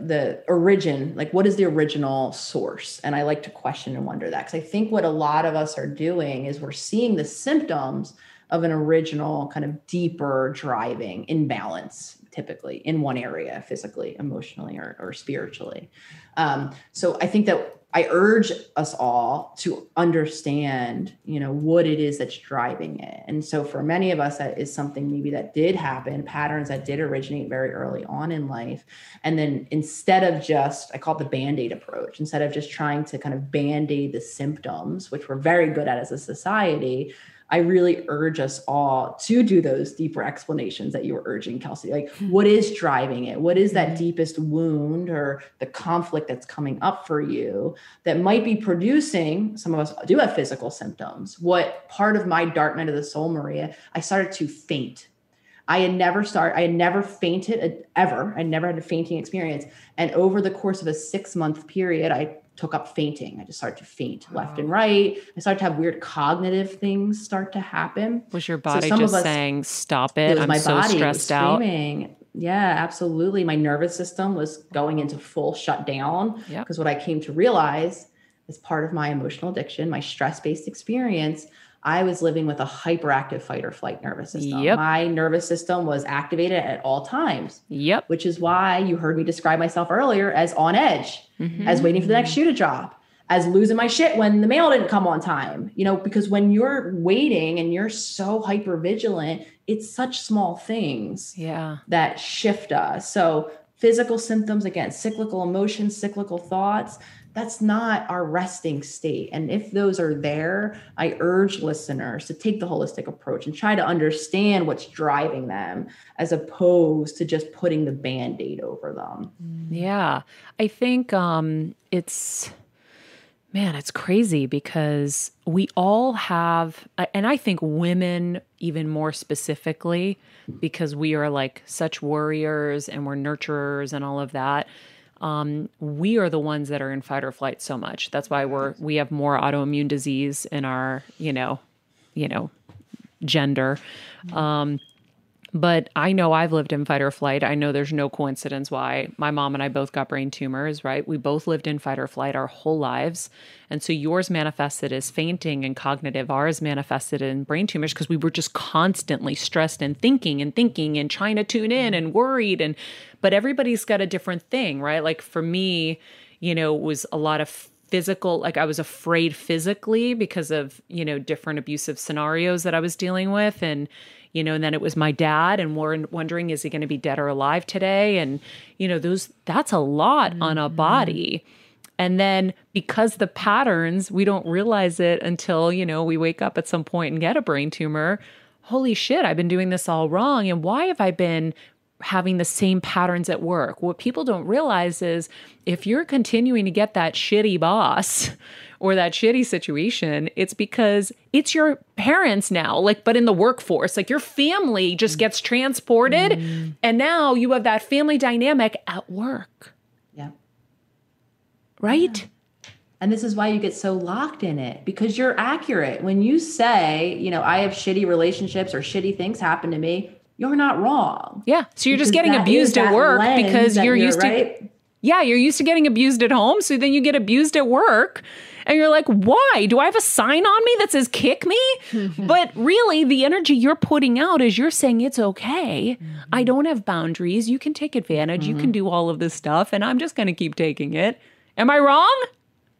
the origin like what is the original source and i like to question and wonder that because i think what a lot of us are doing is we're seeing the symptoms of an original kind of deeper driving imbalance typically in one area physically emotionally or, or spiritually. Um, so i think that i urge us all to understand you know what it is that's driving it. And so for many of us that is something maybe that did happen patterns that did originate very early on in life. And then instead of just i call it the band-aid approach instead of just trying to kind of band-aid the symptoms which we're very good at as a society I really urge us all to do those deeper explanations that you were urging, Kelsey. Like, what is driving it? What is that mm-hmm. deepest wound or the conflict that's coming up for you that might be producing? Some of us do have physical symptoms. What part of my dark night of the soul, Maria, I started to faint. I had never started, I had never fainted uh, ever. I never had a fainting experience. And over the course of a six month period, I took up fainting. I just started to faint left and right. I started to have weird cognitive things start to happen. Was your body so just us, saying, "Stop it"? it I'm my so body stressed out. Yeah, absolutely. My nervous system was going into full shutdown because yep. what I came to realize as part of my emotional addiction, my stress-based experience, I was living with a hyperactive fight or flight nervous system. Yep. My nervous system was activated at all times. Yep. Which is why you heard me describe myself earlier as on edge, mm-hmm. as waiting for the next shoe to drop, as losing my shit when the mail didn't come on time. You know, because when you're waiting and you're so hyper vigilant, it's such small things yeah. that shift us. So physical symptoms again, cyclical emotions, cyclical thoughts that's not our resting state. And if those are there, I urge listeners to take the holistic approach and try to understand what's driving them as opposed to just putting the band aid over them. Yeah. I think um, it's, man, it's crazy because we all have, and I think women even more specifically, because we are like such warriors and we're nurturers and all of that um, we are the ones that are in fight or flight so much. That's why we're we have more autoimmune disease in our you know, you know, gender. Um, but I know I've lived in fight or flight. I know there's no coincidence why my mom and I both got brain tumors, right? We both lived in fight or flight our whole lives. And so yours manifested as fainting and cognitive, ours manifested in brain tumors because we were just constantly stressed and thinking and thinking and trying to tune in and worried. And, but everybody's got a different thing, right? Like for me, you know, was a lot of physical like i was afraid physically because of you know different abusive scenarios that i was dealing with and you know, and then it was my dad and we're wondering, is he going to be dead or alive today? And, you know, those, that's a lot mm-hmm. on a mm-hmm. body. And then because the patterns, we don't realize it until, you know, we wake up at some point and get a brain tumor. Holy shit, I've been doing this all wrong. And why have I been having the same patterns at work. What people don't realize is if you're continuing to get that shitty boss or that shitty situation, it's because it's your parents now, like, but in the workforce, like your family just gets transported. Mm. And now you have that family dynamic at work. Yeah. Right? Yeah. And this is why you get so locked in it because you're accurate. When you say, you know, I have shitty relationships or shitty things happen to me, you're not wrong. Yeah. So you're just getting abused at work because you're, you're used right? to Yeah, you're used to getting abused at home, so then you get abused at work. And you're like, why? Do I have a sign on me that says kick me? <laughs> but really, the energy you're putting out is you're saying it's okay. Mm-hmm. I don't have boundaries. You can take advantage. Mm-hmm. You can mm-hmm. do all of this stuff, and I'm just going to keep taking it. Am I wrong?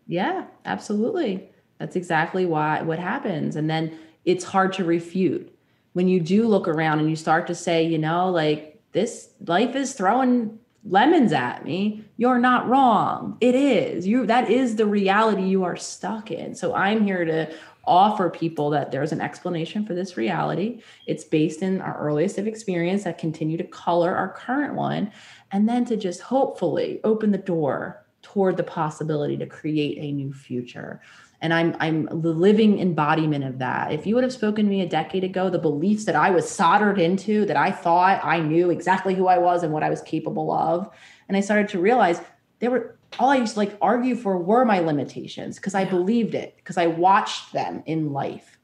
Yeah, absolutely. That's exactly why what happens. And then it's hard to refute when you do look around and you start to say, you know, like this life is throwing lemons at me, you're not wrong. It is. You that is the reality you are stuck in. So I'm here to offer people that there's an explanation for this reality. It's based in our earliest of experience that continue to color our current one and then to just hopefully open the door toward the possibility to create a new future and i'm i'm the living embodiment of that. If you would have spoken to me a decade ago the beliefs that i was soldered into that i thought i knew exactly who i was and what i was capable of and i started to realize they were all i used to like argue for were my limitations because i believed it because i watched them in life.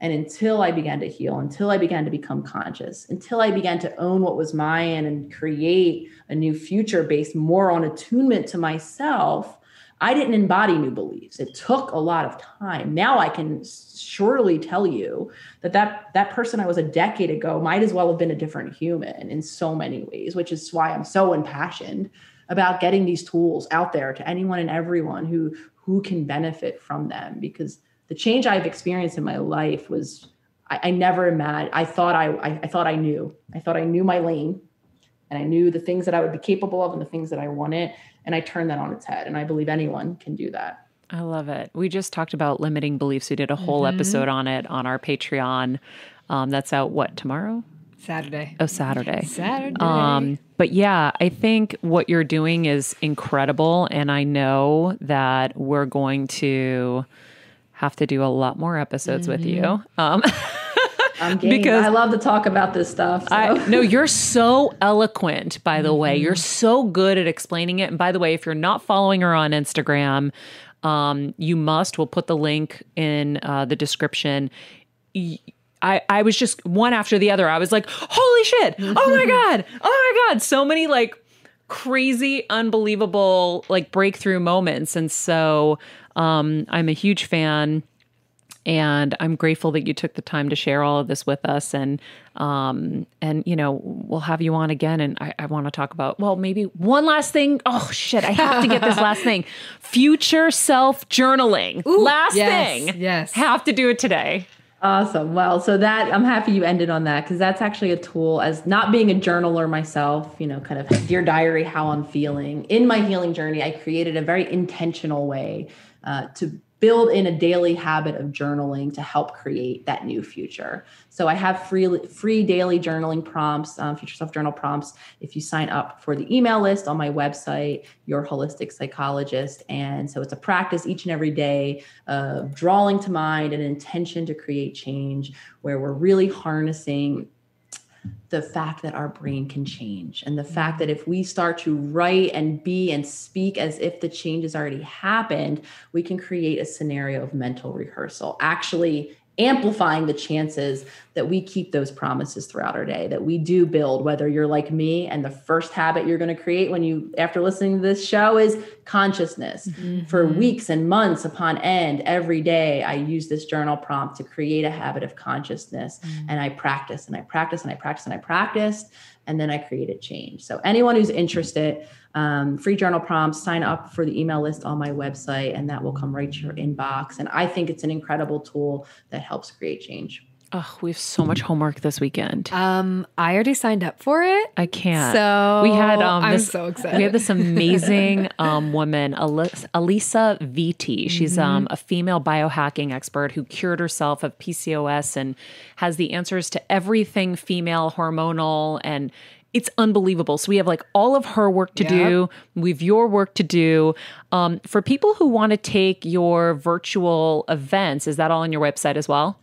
And until i began to heal until i began to become conscious until i began to own what was mine and create a new future based more on attunement to myself I didn't embody new beliefs. It took a lot of time. Now I can surely tell you that that, that person I was a decade ago might as well have been a different human in so many ways, which is why I'm so impassioned about getting these tools out there to anyone and everyone who who can benefit from them because the change I've experienced in my life was I, I never imagined I thought I, I I thought I knew. I thought I knew my lane and I knew the things that I would be capable of and the things that I wanted and I turned that on its head. And I believe anyone can do that. I love it. We just talked about limiting beliefs. We did a whole episode on it on our Patreon. Um, that's out what tomorrow? Saturday. Oh, Saturday. Saturday. Um, but yeah, I think what you're doing is incredible, and I know that we're going to have to do a lot more episodes with you. Um, I'm <laughs> game. Because- I love to talk about this stuff. So. I, no, you're so eloquent, by the way. You're so good at explaining it. And by the way, if you're not following her on Instagram, um, you must. We'll put the link in uh, the description. Y- I, I was just one after the other. I was like, holy shit. Oh my <laughs> God. Oh my God. So many like crazy, unbelievable like breakthrough moments. And so um, I'm a huge fan and I'm grateful that you took the time to share all of this with us. And um, and you know we'll have you on again. And I, I want to talk about well maybe one last thing. Oh shit, I have to get this last thing. <laughs> Future self journaling. last yes, thing. yes. have to do it today. Awesome. Well, so that I'm happy you ended on that because that's actually a tool as not being a journaler myself, you know, kind of dear diary, how I'm feeling. In my healing journey, I created a very intentional way uh, to build in a daily habit of journaling to help create that new future. So I have free free daily journaling prompts, um, future self journal prompts. If you sign up for the email list on my website, your holistic psychologist, and so it's a practice each and every day of drawing to mind an intention to create change, where we're really harnessing the fact that our brain can change and the fact that mm-hmm. if we start to write and be and speak as if the change has already happened, we can create a scenario of mental rehearsal, actually amplifying the chances that we keep those promises throughout our day that we do build whether you're like me and the first habit you're going to create when you after listening to this show is consciousness. Mm-hmm. For weeks and months upon end every day i use this journal prompt to create a habit of consciousness mm. and i practice and i practice and i practice and i practiced and then i created change. So anyone who's interested um, free journal prompts sign up for the email list on my website and that will come right to your inbox. And i think it's an incredible tool that helps create change Oh, we have so much homework this weekend. Um, I already signed up for it. I can't. So we had um, I'm this, so excited. We had this amazing <laughs> um, woman, Alis- Alisa Vitti. She's Mm-hmm. um, a female biohacking expert who cured herself of PCOS and has the answers to everything female hormonal and. It's unbelievable. So we have like all of her work to Yep. do. We've your work to do. Um, for people who want to take your virtual events, is that all on your website as well?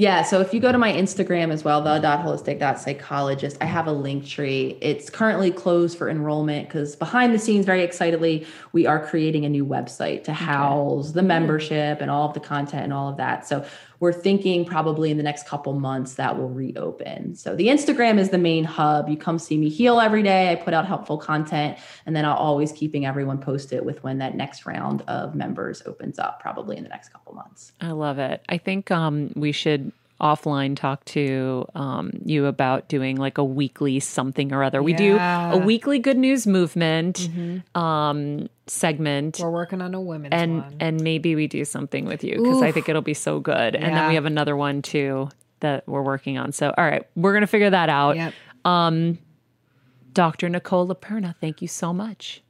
Yeah, so if you go to my Instagram as well, the.holistic.psychologist, I have a link tree. It's currently closed for enrollment because behind the scenes, very excitedly, we are creating a new website to house the mm-hmm. membership and all of the content and all of that. So we're thinking probably in the next couple months that will reopen. So the Instagram is the main hub. You come see me heal every day. I put out helpful content, and then I'll always keeping everyone posted with when that next round of members opens up, probably in the next couple months. I love it. I think um, we should offline talk to um, you about doing like a weekly something or other. We do a weekly good news movement um, segment. We're working on a women's and one. and maybe we do something with you because I think it'll be so good. And then we have another one too that we're working on. So all right, we're gonna figure that out. Yep. Dr. Nicole LePera, thank you so much.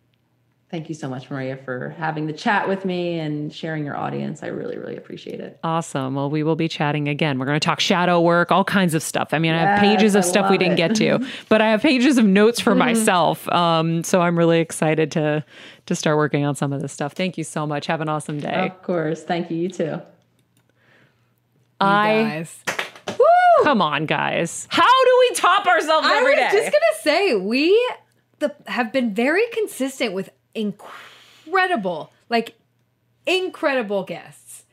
Thank you so much, Maria, for having the chat with me and sharing your audience. I really, really appreciate it. Awesome. Well, we will be chatting again. We're going to talk shadow work, all kinds of stuff. I mean, I have pages of I stuff we didn't it. get to, <laughs> but I have pages of notes for myself. Um, so I'm really excited to to start working on some of this stuff. Thank you so much. Have an awesome day. Of course. Thank you. You too. I guys. come on, guys. How do we top ourselves I every was just gonna say we the, have been very consistent with incredible, like incredible guests,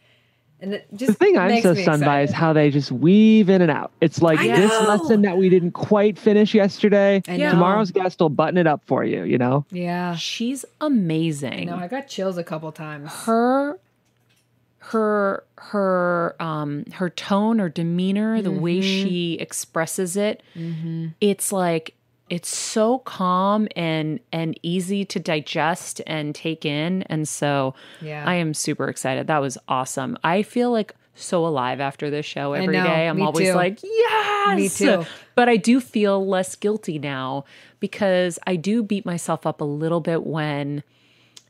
and it just The thing I'm so stunned by is how they just weave in and out. It's like I this know. lesson that we didn't quite finish yesterday. I know. Tomorrow's guest will button it up for you, you know? Yeah, She's amazing. no, I got chills a couple times. her her her um her tone or demeanor the way Mm-hmm. she expresses it it's like it's so calm and and easy to digest and take in and so Yeah. i am super excited that was awesome i feel like so alive after this show every day. i'm me always too. like yes Me too. but i do feel less guilty now because i do beat myself up a little bit when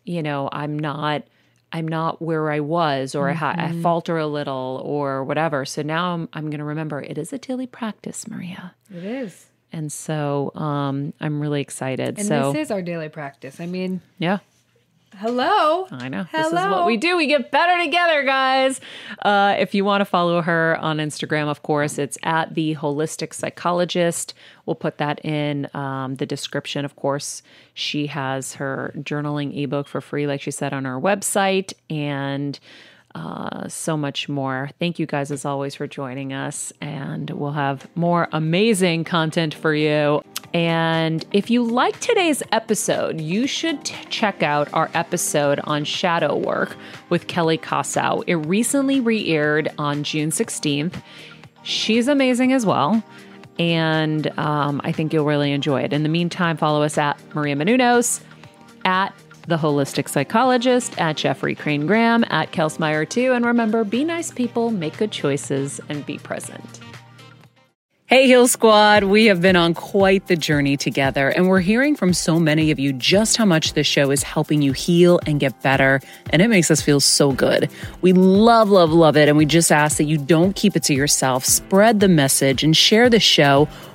you know i'm not I'm not where I was, or I, ha- I mm-hmm. falter a little, or whatever. So now I'm, I'm going to remember it is a daily practice, Maria. It is. And so um, I'm really excited. And so this is our daily practice. I mean, yeah, hello. I know. Hello. This is what we do. We get better together, guys. Uh, if you want to follow her on Instagram, of course, it's at the holistic psychologist. We'll put that in um, the description. Of course, she has her journaling ebook for free, like she said, on our website, and uh, so much more. Thank you guys, as always, for joining us. And we'll have more amazing content for you. And if you like today's episode, you should t- check out our episode on shadow work with Kelley Kosow. It recently re aired on June 16th. She's amazing as well. And um, I think you'll really enjoy it. In the meantime, follow us at Maria Menounos, at The Holistic Psychologist, at Jeffrey Crane Graham, at Kelsmeyer too. And remember, be nice people, make good choices, and be present. Hey, Heal Squad. We have been on quite the journey together, and we're hearing from so many of you just how much this show is helping you heal and get better, and it makes us feel so good. We love, love, love it, and we just ask that you don't keep it to yourself. Spread the message and share the show